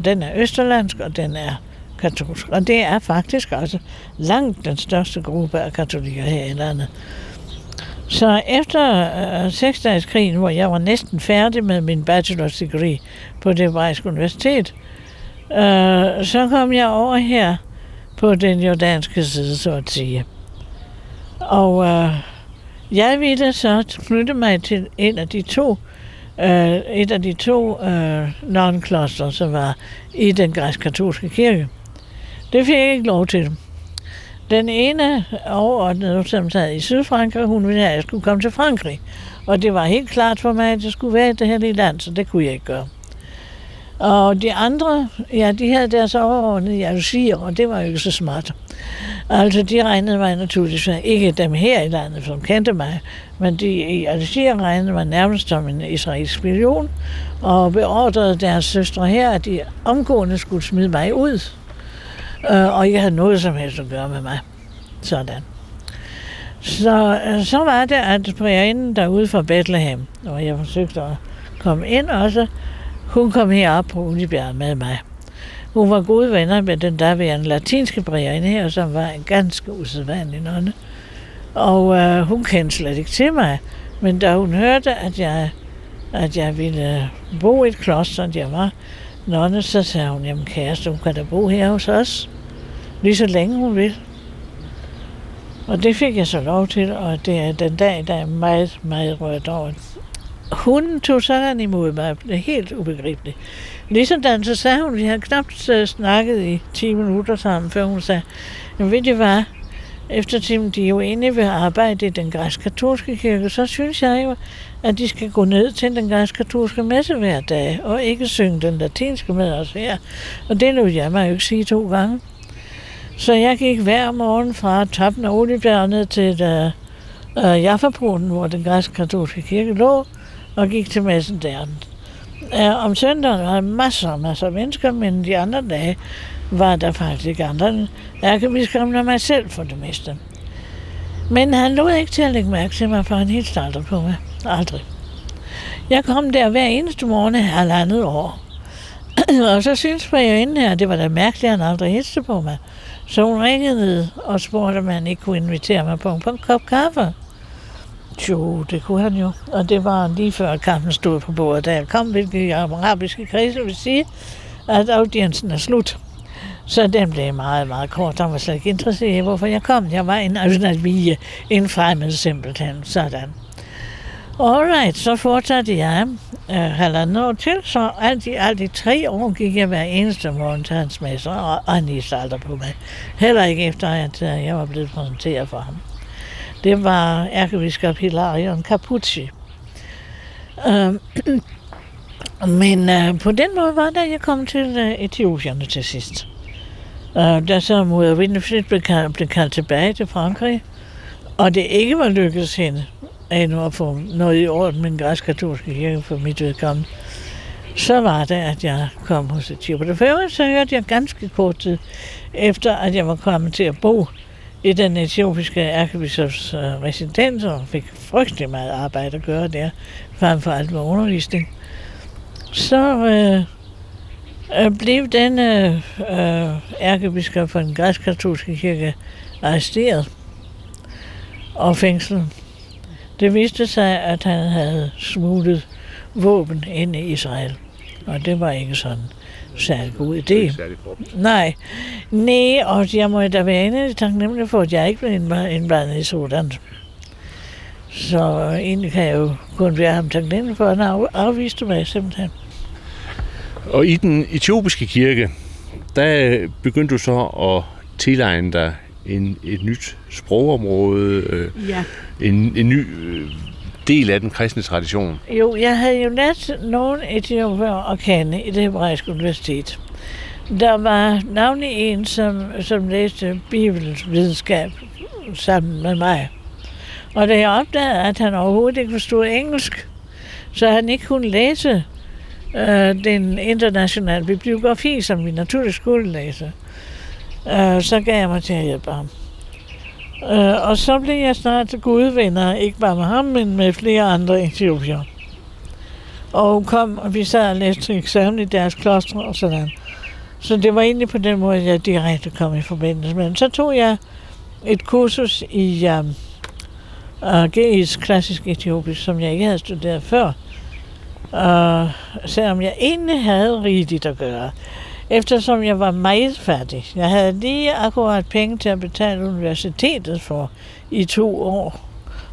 Den er østerlandsk, og den er katolsk. Og det er faktisk også langt den største gruppe af katolikker her i landet. Så efter øh, seksdageskrigen, hvor jeg var næsten færdig med min bachelor's degree på det hebraiske universitet, øh, så kom jeg over her på den jordanske side, så at sige. Og øh, jeg ville så knytte mig til en af de to øh, et af de to øh, non-kloster, som var i den græsk-katolske kirke. Det fik jeg ikke lov til. Den ene overordnede, som sad i Sydfrankrig, hun ville have, at jeg skulle komme til Frankrig. Og det var helt klart for mig, at jeg skulle være i det her lille land, så det kunne jeg ikke gøre. Og de andre, ja, de havde deres overordnede jalousier, og det var jo ikke så smart. Altså, de regnede mig naturligvis ikke dem her i landet, som kendte mig, men de jalousier regnede mig nærmest som en israelsk million, og beordrede deres søstre her, at de omgående skulle smide mig ud, øh, og ikke havde noget som helst at gøre med mig. Sådan. Så, øh, så var det, at prægerinden derude fra Bethlehem, og jeg forsøgte at komme ind også, hun kom herop på Unibjerg med mig. Hun var gode venner med den daværende latinske prægerinde her, som var en ganske usædvanlig nonne. Og øh, hun kendte slet ikke til mig, men da hun hørte, at jeg, at jeg ville bo i et kloster, som jeg var nonne, så sagde hun, jamen kæreste, hun kan da bo her hos os, lige så længe hun vil. Og det fik jeg så lov til, og det er den dag, der er meget, meget rørt over. Hun tog sådan imod mig. Det er helt ubegribeligt. Ligesom den, så sagde hun, vi havde knap øh, snakket i 10 minutter sammen, før hun sagde, jamen ved I hvad, eftersom de jo egentlig vil arbejde i den græsk-katolske kirke, så synes jeg jo, at de skal gå ned til den græsk-katolske messe hver dag, og ikke synge den latinske med os her. Og det lød jeg mig jo ikke sige to gange. Så jeg gik hver morgen fra toppen af Olibjerg ned til uh, uh, øh, Jaffaporten, hvor den græsk-katolske kirke lå, og gik til messen der. Uh, om søndagen var der masser og masser af mennesker, men de andre dage var der faktisk andre ærkebiskoppen og mig selv for det meste. Men han lod ikke til at lægge mærke til mig, for han helt aldrig på mig. Aldrig. Jeg kom der hver eneste morgen i halvandet år. [CLEARS THROAT] og så synes jeg inden her, det var da mærkeligt, at han aldrig hilste på mig. Så hun ringede ned og spurgte, om han ikke kunne invitere mig på en, på en kop kaffe. Jo, det kunne han jo. Og det var lige før kampen stod på bordet, da jeg kom, hvilket arabiske kredse vil sige, at audiensen er slut. Så den blev meget, meget kort. Han var slet ikke interesseret i, hvorfor jeg kom. Jeg var en ajnaviye, en fremmed simpelthen. Sådan. Alright, så fortsatte jeg øh, halvandet år til, så alt i alt i tre år gik jeg hver eneste morgen til hans messer, og, og han lige aldrig på mig. Heller ikke efter, at øh, jeg var blevet præsenteret for ham. Det var ærkebiskop Hilarion Capucci. Øh, [CLEARS THROAT] men øh, på den måde var det, at jeg kom til øh, Etiopierne til sidst. Øh, da så mod Winifred blev, kaldt, blev kaldt tilbage til Frankrig, og det ikke var lykkedes hende endnu at få noget i orden med den græsk-katolske kirke for mit vedkommende, så var det, at jeg kom hos et Etiopien. For øvrigt så hørte jeg ganske kort tid efter, at jeg var kommet til at bo i den etiopiske ærkebiskops uh, øh, residens, og fik frygtelig meget arbejde at gøre der, frem for alt med undervisning. Så øh, blev denne uh, ærkebiskop for den græsk-katolske kirke arresteret og fængslet. Det viste sig, at han havde smuglet våben ind i Israel. Og det var ikke sådan særlig god idé. Nej. Nej, og jeg må da være enig taknemmelig for, at jeg ikke blev indblandet i sådan. Så egentlig kan jeg jo kun være ham taknemmelig for, at han afviste mig simpelthen. Og i den etiopiske kirke, der begyndte du så at tilegne dig en, et nyt sprogområde, øh, ja. en, en ny øh, del af den kristne tradition. Jo, jeg havde jo lært nogle etiopier at kende i det hebraiske universitet. Der var navnlig en, som, som læste bibelvidenskab sammen med mig. Og da jeg opdagede, at han overhovedet ikke forstod engelsk, så han ikke kunne læse øh, den internationale bibliografi, som vi naturligt skulle læse, øh, så gav jeg mig til at hjælpe ham. Øh, og så blev jeg snart gudvenner, ikke bare med ham, men med flere andre etiopier. Og kom, og vi sad og læste eksamen i deres kloster og sådan. Så det var egentlig på den måde, jeg direkte kom i forbindelse med Så tog jeg et kursus i øh, øh, um, uh, GE's klassisk etiopisk, som jeg ikke havde studeret før. Og selvom jeg egentlig havde rigeligt at gøre eftersom jeg var meget fattig. Jeg havde lige akkurat penge til at betale universitetet for i to år,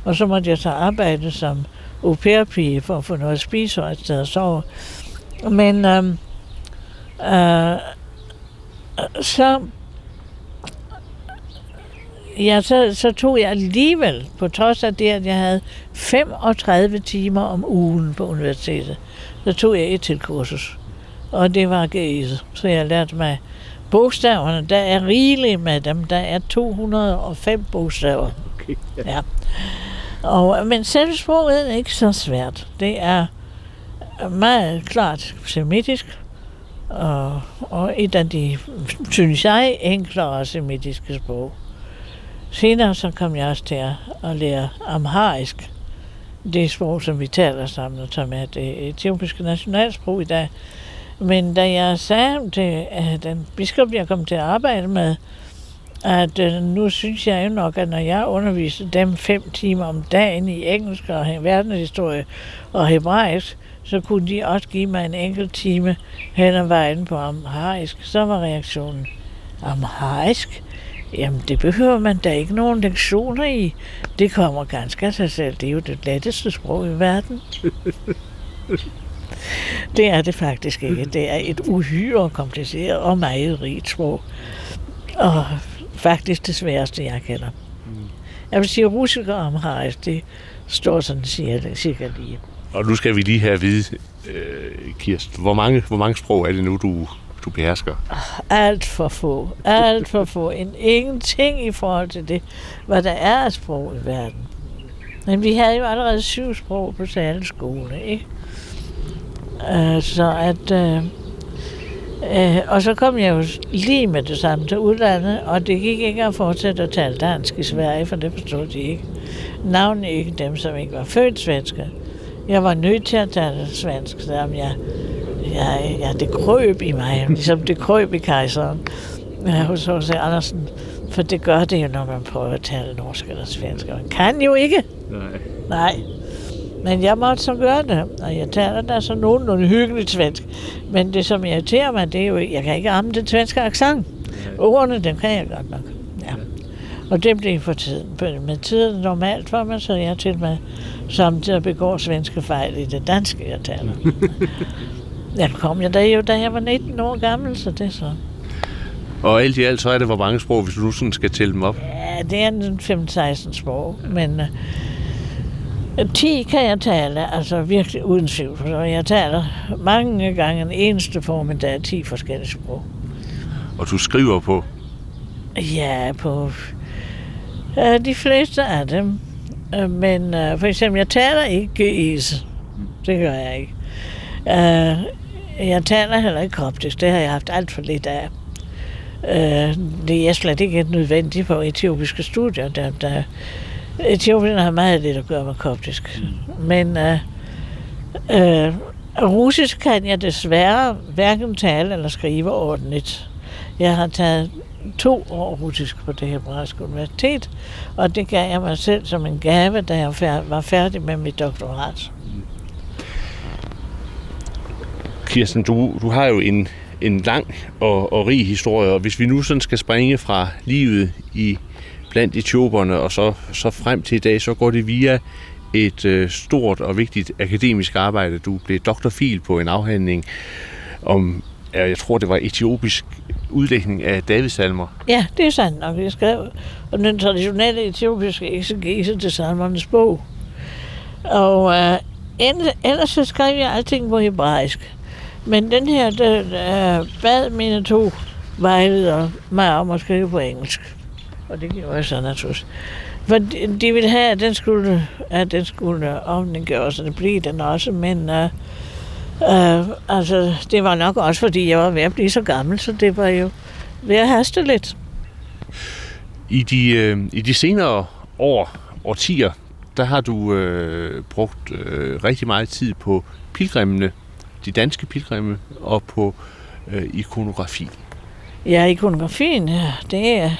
og så måtte jeg så arbejde som au pair for at få noget at spise og et sted at sove. Men øhm, øh, så, ja, så, så tog jeg alligevel, på trods af det, at jeg havde 35 timer om ugen på universitetet, så tog jeg et til kursus. Og det var GES, så jeg lærte mig bogstaverne. Der er rigeligt med dem. Der er 205 bogstaver. Okay, ja. ja. Og, men selv sproget er ikke så svært. Det er meget klart semitisk, og, og et af de, synes jeg, enklere semitiske sprog. Senere så kom jeg også til at, lære amharisk, det sprog, som vi taler sammen, og som er det øh, etiopiske nationalsprog i dag. Men da jeg sagde til den øh, biskop, jeg kom til at arbejde med, at øh, nu synes jeg jo nok, at når jeg underviser dem fem timer om dagen i engelsk og verdenshistorie og hebraisk, så kunne de også give mig en enkelt time hen ad vejen på amharisk. Så var reaktionen, amharisk? Jamen, det behøver man da ikke nogen lektioner i. Det kommer ganske af sig selv. Det er jo det letteste sprog i verden. [LAUGHS] det er det faktisk ikke. Det er et uhyre kompliceret og meget rigt sprog. Og faktisk det sværeste, jeg kender. Jeg vil sige, at russisk og amharisk, det står sådan cirka lige. Og nu skal vi lige have at vide, øh, Kirsten, hvor mange, hvor mange sprog er det nu, du, du behersker? Alt for få. Alt for få. En ingenting i forhold til det, hvad der er af sprog i verden. Men vi havde jo allerede syv sprog på skole, ikke? Uh, så at... Uh, uh, og så kom jeg jo lige med det samme til udlandet, og det gik ikke at fortsætte at tale dansk i Sverige, for det forstod de ikke. Navnet ikke dem, som ikke var født svenske. Jeg var nødt til at tale svensk, selvom jeg, jeg, jeg, det krøb i mig, ligesom det krøb i kejseren ja, hos H.C. Andersen. For det gør det jo, når man prøver at tale norsk eller svensk. Man kan jo ikke. Nej. Nej. Men jeg måtte så gøre det, og jeg taler da så nogenlunde hyggeligt svensk. Men det, som irriterer mig, det er jo, jeg kan ikke ramme den svenske accent. Ordene, dem kan jeg godt nok. Ja. Og det bliver for tiden. Med tiden normalt for mig, så jeg til med samtidig begår svenske fejl i det danske, jeg taler. [LAUGHS] jeg kom jeg da jo, da jeg var 19 år gammel, så det så. Og alt i alt, så er det hvor mange sprog, hvis du sådan skal tælle dem op? Ja, det er en 15-16 sprog, men uh, 10 kan jeg tale, altså virkelig uden tvivl. For jeg taler mange gange en eneste formiddag 10 forskellige sprog. Og du skriver på? Ja, på uh, de fleste af dem. Uh, men uh, for eksempel, jeg taler ikke is. Det gør jeg ikke. Uh, jeg taler heller ikke koptisk. Det har jeg haft alt for lidt af. Uh, det er slet ikke nødvendigt på etiopiske studier. Der, der, Etiopien har meget lidt at gøre med koptisk. Men uh, uh, russisk kan jeg desværre hverken tale eller skrive ordentligt. Jeg har taget to år russisk på det hebraiske universitet, og det gav jeg mig selv som en gave, da jeg var færdig med mit doktorat. Kirsten, du, du har jo en, en lang og, og rig historie, og hvis vi nu sådan skal springe fra livet i blandt etioperne og så, så frem til i dag, så går det via et øh, stort og vigtigt akademisk arbejde. Du blev doktorfil på en afhandling om, jeg tror det var etiopisk udlægning af Davidsalmer. Ja, det er sandt nok. Jeg skrev om den traditionelle etiopiske eksegese til salmernes bog. Og øh, ellers så skrev jeg alting på hebraisk. Men den her, der, øh, bad mine to vejledere mig om at skrive på engelsk. Og det gjorde jeg så naturligvis. For de, de ville have, at den skulle, at den skulle omgøres, og det blev den også, men uh, øh, altså, det var nok også, fordi jeg var ved at blive så gammel, så det var jo ved at haste lidt. I de, øh, i de senere år, årtier, der har du øh, brugt øh, rigtig meget tid på pilgrimene de danske pilgrimme og på øh, ikonografi. Ja, ikonografien, det er...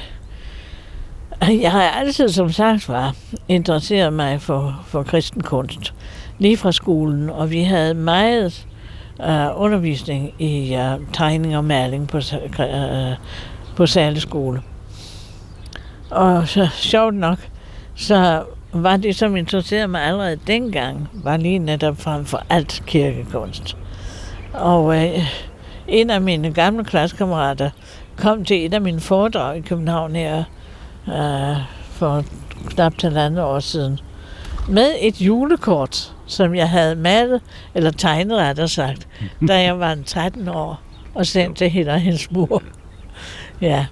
Jeg har altid, som sagt var, interesseret mig for, for kristen kunst. Lige fra skolen, og vi havde meget uh, undervisning i uh, tegning og maling på, uh, på særlig skole. Og så sjovt nok, så var det, som interesserede mig allerede dengang, var lige netop frem for alt kirkekunst. Og øh, en af mine gamle klassekammerater kom til et af mine foredrag i København her øh, for knap til andet år siden, med et julekort, som jeg havde malet, eller tegnet rettere sagt, da jeg var 13 år, og sendt til hende og hendes mor. [LAUGHS] Ja,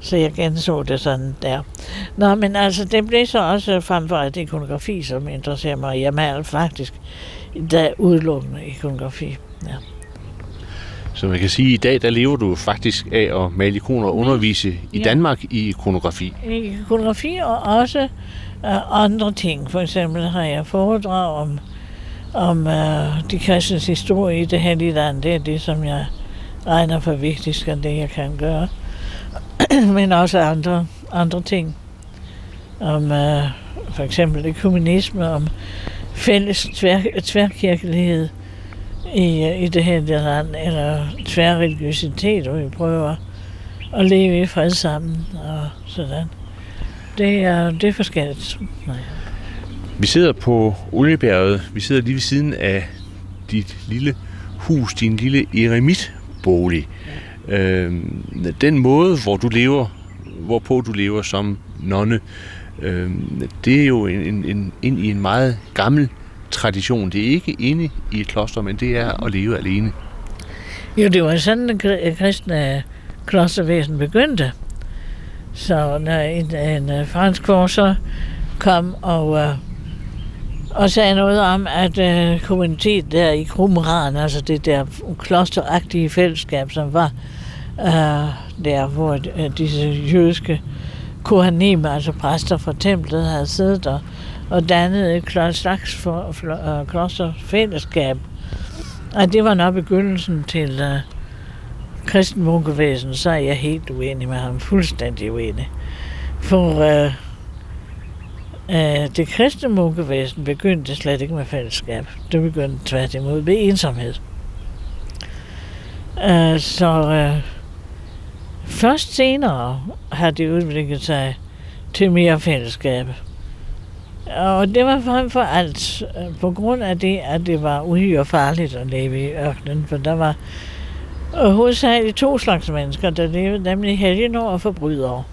så jeg genså det sådan der. Nå, men altså, det blev så også frem for alt ikonografi, som interesserer mig. Jeg maler faktisk da udelukkende ikonografi. Ja. Så man kan sige, at i dag der lever du faktisk af at male ikoner og undervise i ja. Danmark i ikonografi. I ikonografi og også uh, andre ting. For eksempel har jeg foredrag om, om uh, de kristnes historie i det hellige land. Det er det, som jeg regner for vigtigst af det, jeg kan gøre. [CLEARS THROAT] Men også andre, andre ting. Om uh, for eksempel kommunisme, om fælles tvær, tværkirkelighed i, i det her land, eller tværreligiøsitet, hvor vi prøver at leve i fred sammen og sådan. Det er, det er forskelligt. Nej. Vi sidder på Oliebjerget. Vi sidder lige ved siden af dit lille hus, din lille eremitbolig. Ja. Øh, den måde, hvor du lever, hvorpå du lever som nonne, øh, det er jo en, en, en, i en meget gammel tradition. Det er ikke inde i et kloster, men det er at leve alene. Jo, det var sådan, at kristne klostervæsen begyndte. Så når en, en øh, fransk forsker kom og, øh, og sagde noget om, at øh, kommunitet der i Krumran, altså det der klosteragtige fællesskab, som var øh, der, hvor øh, disse jødiske kohanim, altså præster fra templet, havde siddet og og dannede et slags for, for, uh, øh, klosterfællesskab. Og det var nok begyndelsen til uh, kristen munkevæsen, så er jeg helt uenig med ham, fuldstændig uenig. For uh, uh, det kristne munkevæsen begyndte slet ikke med fællesskab. Det begyndte tværtimod med ensomhed. Uh, så uh, først senere har det udviklet sig til mere fællesskab. Og det var frem for alt øh, på grund af det, at det var uhyre farligt at leve i ørkenen, for der var øh, hovedsageligt to slags mennesker, der levede, nemlig helgener og forbrydere.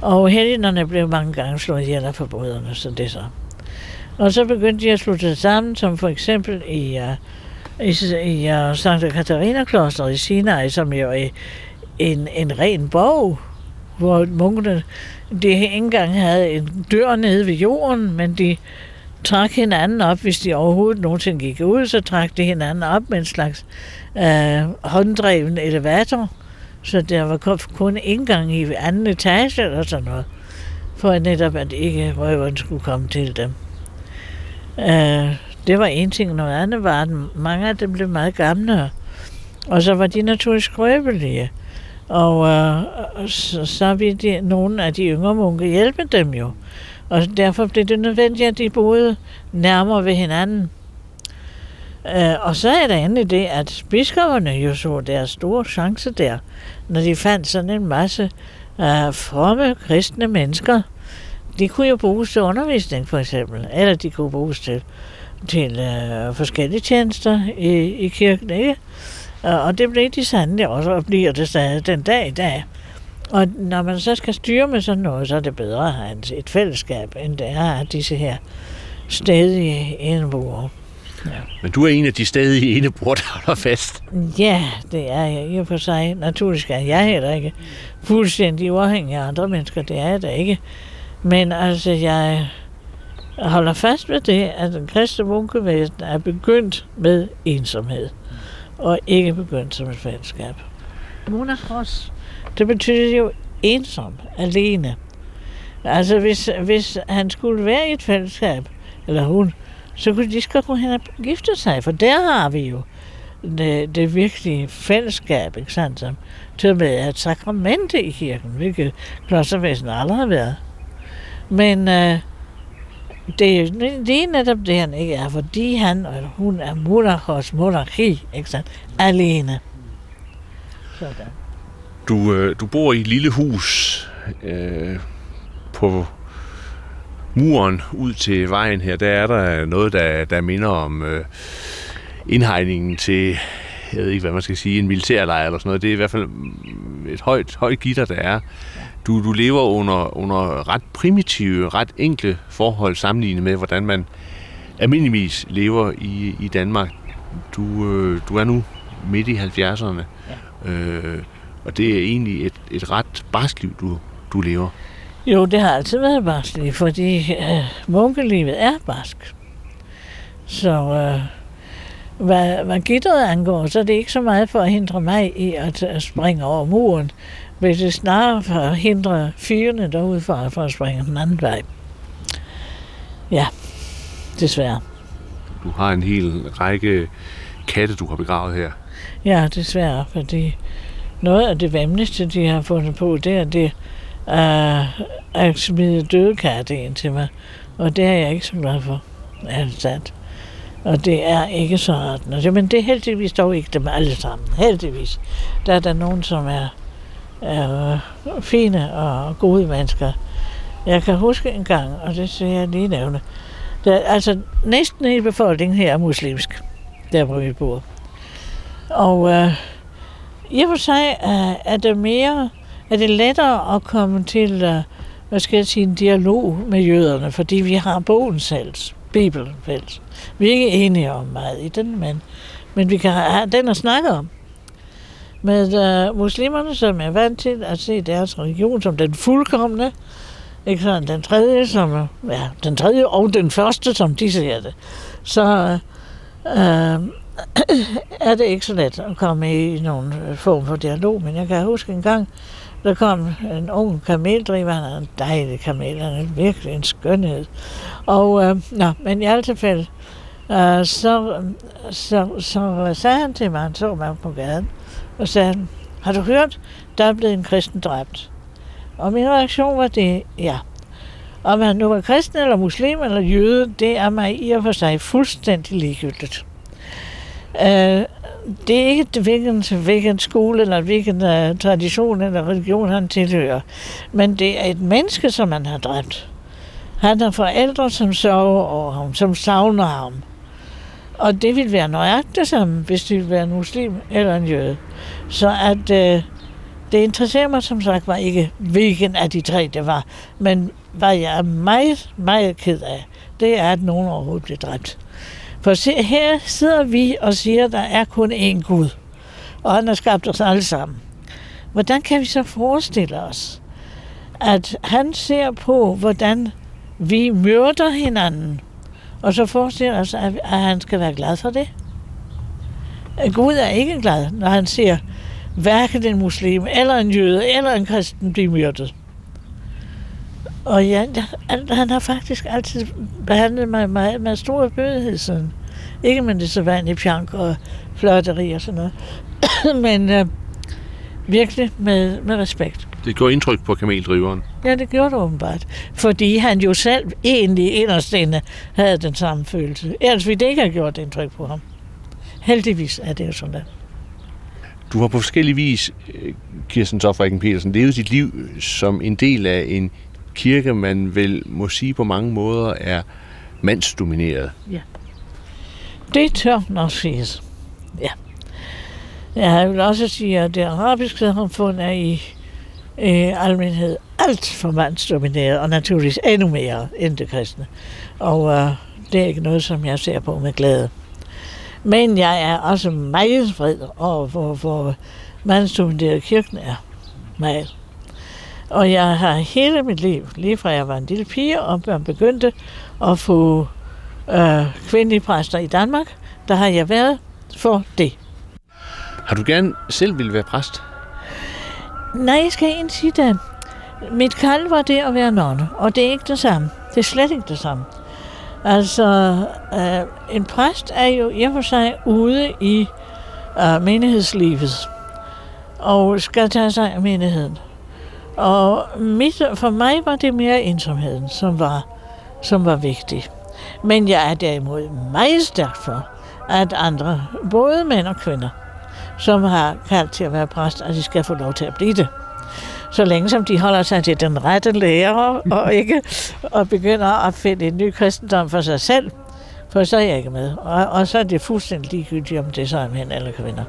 Og helgenerne blev mange gange slået ihjel af forbryderne, så det så. Og så begyndte de at slutte sig sammen, som for eksempel i, uh, i, i uh, Santa Katarina kloster i Sinai, som jo er en, en ren borg, hvor munkene de ikke engang havde en dør nede ved jorden, men de trak hinanden op, hvis de overhovedet nogensinde gik ud, så trak de hinanden op med en slags øh, hånddreven elevator. Så der var kun indgang i anden etage eller sådan noget, for netop at ikke røveren skulle komme til dem. Øh, det var en ting, noget andet var, at mange af dem blev meget gamle, og så var de naturligvis skrøbelige. Og øh, så, så ville de, nogle af de yngre munke hjælpe dem jo. Og derfor blev det nødvendigt, at de boede nærmere ved hinanden. Øh, og så er der endelig det, at biskopperne jo så deres store chance der, når de fandt sådan en masse øh, fromme kristne mennesker. De kunne jo bruges til undervisning for eksempel, eller de kunne bruges til, til øh, forskellige tjenester i, i kirken, ikke? Og det blev de sandelig også, og bliver det stadig den dag i dag. Og når man så skal styre med sådan noget, så er det bedre at have et fællesskab, end det er at disse her stadige eneboere. Ja. Men du er en af de stadige eneboere, der holder fast. Ja, det er jeg i og for sig. Naturligvis er jeg heller ikke fuldstændig uafhængig af andre mennesker. Det er jeg da ikke. Men altså, jeg holder fast ved det, at den kristne munkevæsen er begyndt med ensomhed og ikke begyndt som et fællesskab. Monachos, det betyder jo ensom, alene. Altså hvis, hvis han skulle være i et fællesskab, eller hun, så kunne de skal gå hen og gifte sig, for der har vi jo det, det virkelige fællesskab, ikke sandt, som til med et sakrament i kirken, hvilket klostervæsen aldrig har været. Men øh, det er netop det, han ikke er, fordi han eller hun er monarkos monarki, ikke sandt? Alene. Sådan. Du, øh, du bor i et lille hus øh, på muren ud til vejen her, der er der noget, der, der minder om øh, indhegningen til, jeg ved ikke, hvad man skal sige, en militærlejr eller sådan noget. Det er i hvert fald mm, et højt, højt gitter, der er. Du, du lever under, under ret primitive, ret enkle forhold sammenlignet med, hvordan man almindeligvis lever i, i Danmark. Du, øh, du er nu midt i 70'erne, ja. øh, og det er egentlig et, et ret barskt liv, du, du lever. Jo, det har altid været barskt, fordi øh, munkelivet er barsk. Så øh, hvad, hvad gitteret angår, så er det ikke så meget for at hindre mig i at, at springe over muren, hvis det snarere for at hindre fyrene derude for, for at springe den anden vej. Ja, desværre. Du har en hel række katte, du har begravet her. Ja, desværre, fordi noget af det vemmeligste, de har fundet på, det er det uh, at smide døde katte ind til mig. Og det er jeg ikke så glad for, det sandt. Og det er ikke så rart. Men det er heldigvis dog ikke dem alle sammen. Heldigvis. Der er der nogen, som er, er øh, fine og gode mennesker. Jeg kan huske en gang, og det skal jeg lige nævne, der, altså næsten hele befolkningen her er muslimsk, der hvor vi bor. Og øh, i og for sig øh, er det mere, er det lettere at komme til, øh, hvad skal jeg sige, en dialog med jøderne, fordi vi har bogen selv, Bibelen fælles. Vi er ikke enige om meget i den, men, men vi kan have den at snakke om. Med uh, muslimerne, som er vant til at se deres religion som den fuldkommende, ikke sådan den tredje, som, ja, den tredje og den første, som de ser det, så uh, [CLEARS THROAT] er det ikke så let at komme i nogen øh, form for dialog. Men jeg kan huske en gang, der kom en ung kameldriver, han er en dejlig kamel, han er virkelig en skønhed. Og, øh, nå, men i alle tilfælde, øh, så, så, så sagde han til mig, han så mig på gaden, og sagde, har du hørt, der er blevet en kristen dræbt? Og min reaktion var det, ja. Om han nu var kristen eller muslim eller jøde, det er mig i og for sig fuldstændig ligegyldigt. Øh, det er ikke hvilken, hvilken skole eller hvilken uh, tradition eller religion han tilhører, men det er et menneske, som han har dræbt. Han har forældre, som sørger over ham, som savner ham. Og det ville være nøjagtigt som, hvis det ville være en muslim eller en jøde. Så at øh, det interesserer mig som sagt var ikke, hvilken af de tre det var. Men hvad jeg er meget, meget ked af, det er, at nogen overhovedet blev dræbt. For se, her sidder vi og siger, at der er kun én Gud, og han har skabt os alle sammen. Hvordan kan vi så forestille os, at han ser på, hvordan vi myrder hinanden, og så forestiller os, at han skal være glad for det? Gud er ikke glad, når han ser hverken en muslim, eller en jøde, eller en kristen blive myrdet. Og ja, han har faktisk altid behandlet mig med, med stor bødighed sådan. Ikke med det så vanlige pjank og flotteri og sådan noget. [COUGHS] Men øh, virkelig med, med respekt. Det gjorde indtryk på kameldriveren? Ja, det gjorde det åbenbart. Fordi han jo selv egentlig inderst inde havde den samme følelse. Ellers ville det ikke have gjort indtryk på ham. Heldigvis er det jo sådan der. Du har på forskellige vis, øh, Kirsten Tofrikken Petersen, levet dit liv som en del af en kirke, man vel må sige på mange måder er mandsdomineret. Ja. Det tør nok siges. Ja. Jeg vil også sige, at det arabiske samfund er i øh, almenhed alt for mandsdomineret, og naturligvis endnu mere end det kristne. Og øh, det er ikke noget, som jeg ser på med glæde. Men jeg er også meget fred over, hvor, hvor mandsdomineret kirken er. Meget. Og jeg har hele mit liv, lige fra jeg var en lille pige, og begyndte at få øh, kvindelige præster i Danmark, der har jeg været for det. Har du gerne selv ville være præst? Nej, jeg skal ikke sige det. Mit kald var det at være nonne, og det er ikke det samme. Det er slet ikke det samme. Altså, øh, en præst er jo i og for sig ude i øh, menighedslivet, og skal tage sig af menigheden. Og mit, for mig var det mere ensomheden, som var, som var vigtig. Men jeg er derimod meget stærk for, at andre, både mænd og kvinder, som har kaldt til at være præst, at de skal få lov til at blive det. så længe som de holder sig til den rette lærer, [LAUGHS] og ikke og begynder at opfinde en ny kristendom for sig selv, for så er jeg ikke med. Og, og så er det fuldstændig ligegyldigt, om det så er mænd eller kvinder.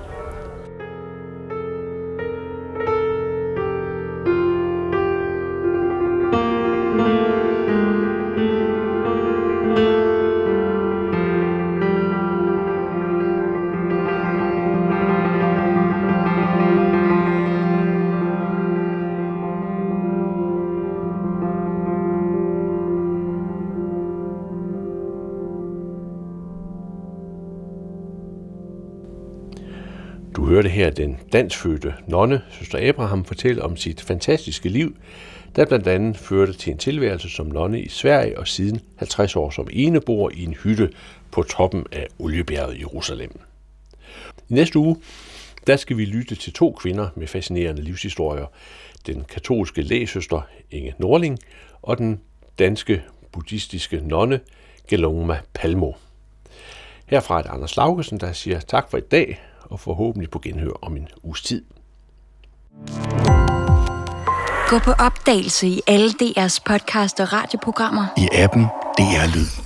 Her den dansfødte nonne, søster Abraham, fortælle om sit fantastiske liv, der blandt andet førte til en tilværelse som nonne i Sverige og siden 50 år som enebor i en hytte på toppen af oliebjerget i Jerusalem. I næste uge, der skal vi lytte til to kvinder med fascinerende livshistorier. Den katolske lægesøster Inge Norling og den danske buddhistiske nonne Gelongma Palmo. Herfra er det Anders Laugesen, der siger tak for i dag, og forhåbentlig på genhør om en uges tid. Gå på opdagelse i alle DR's podcast og radioprogrammer. I appen DR Lyd.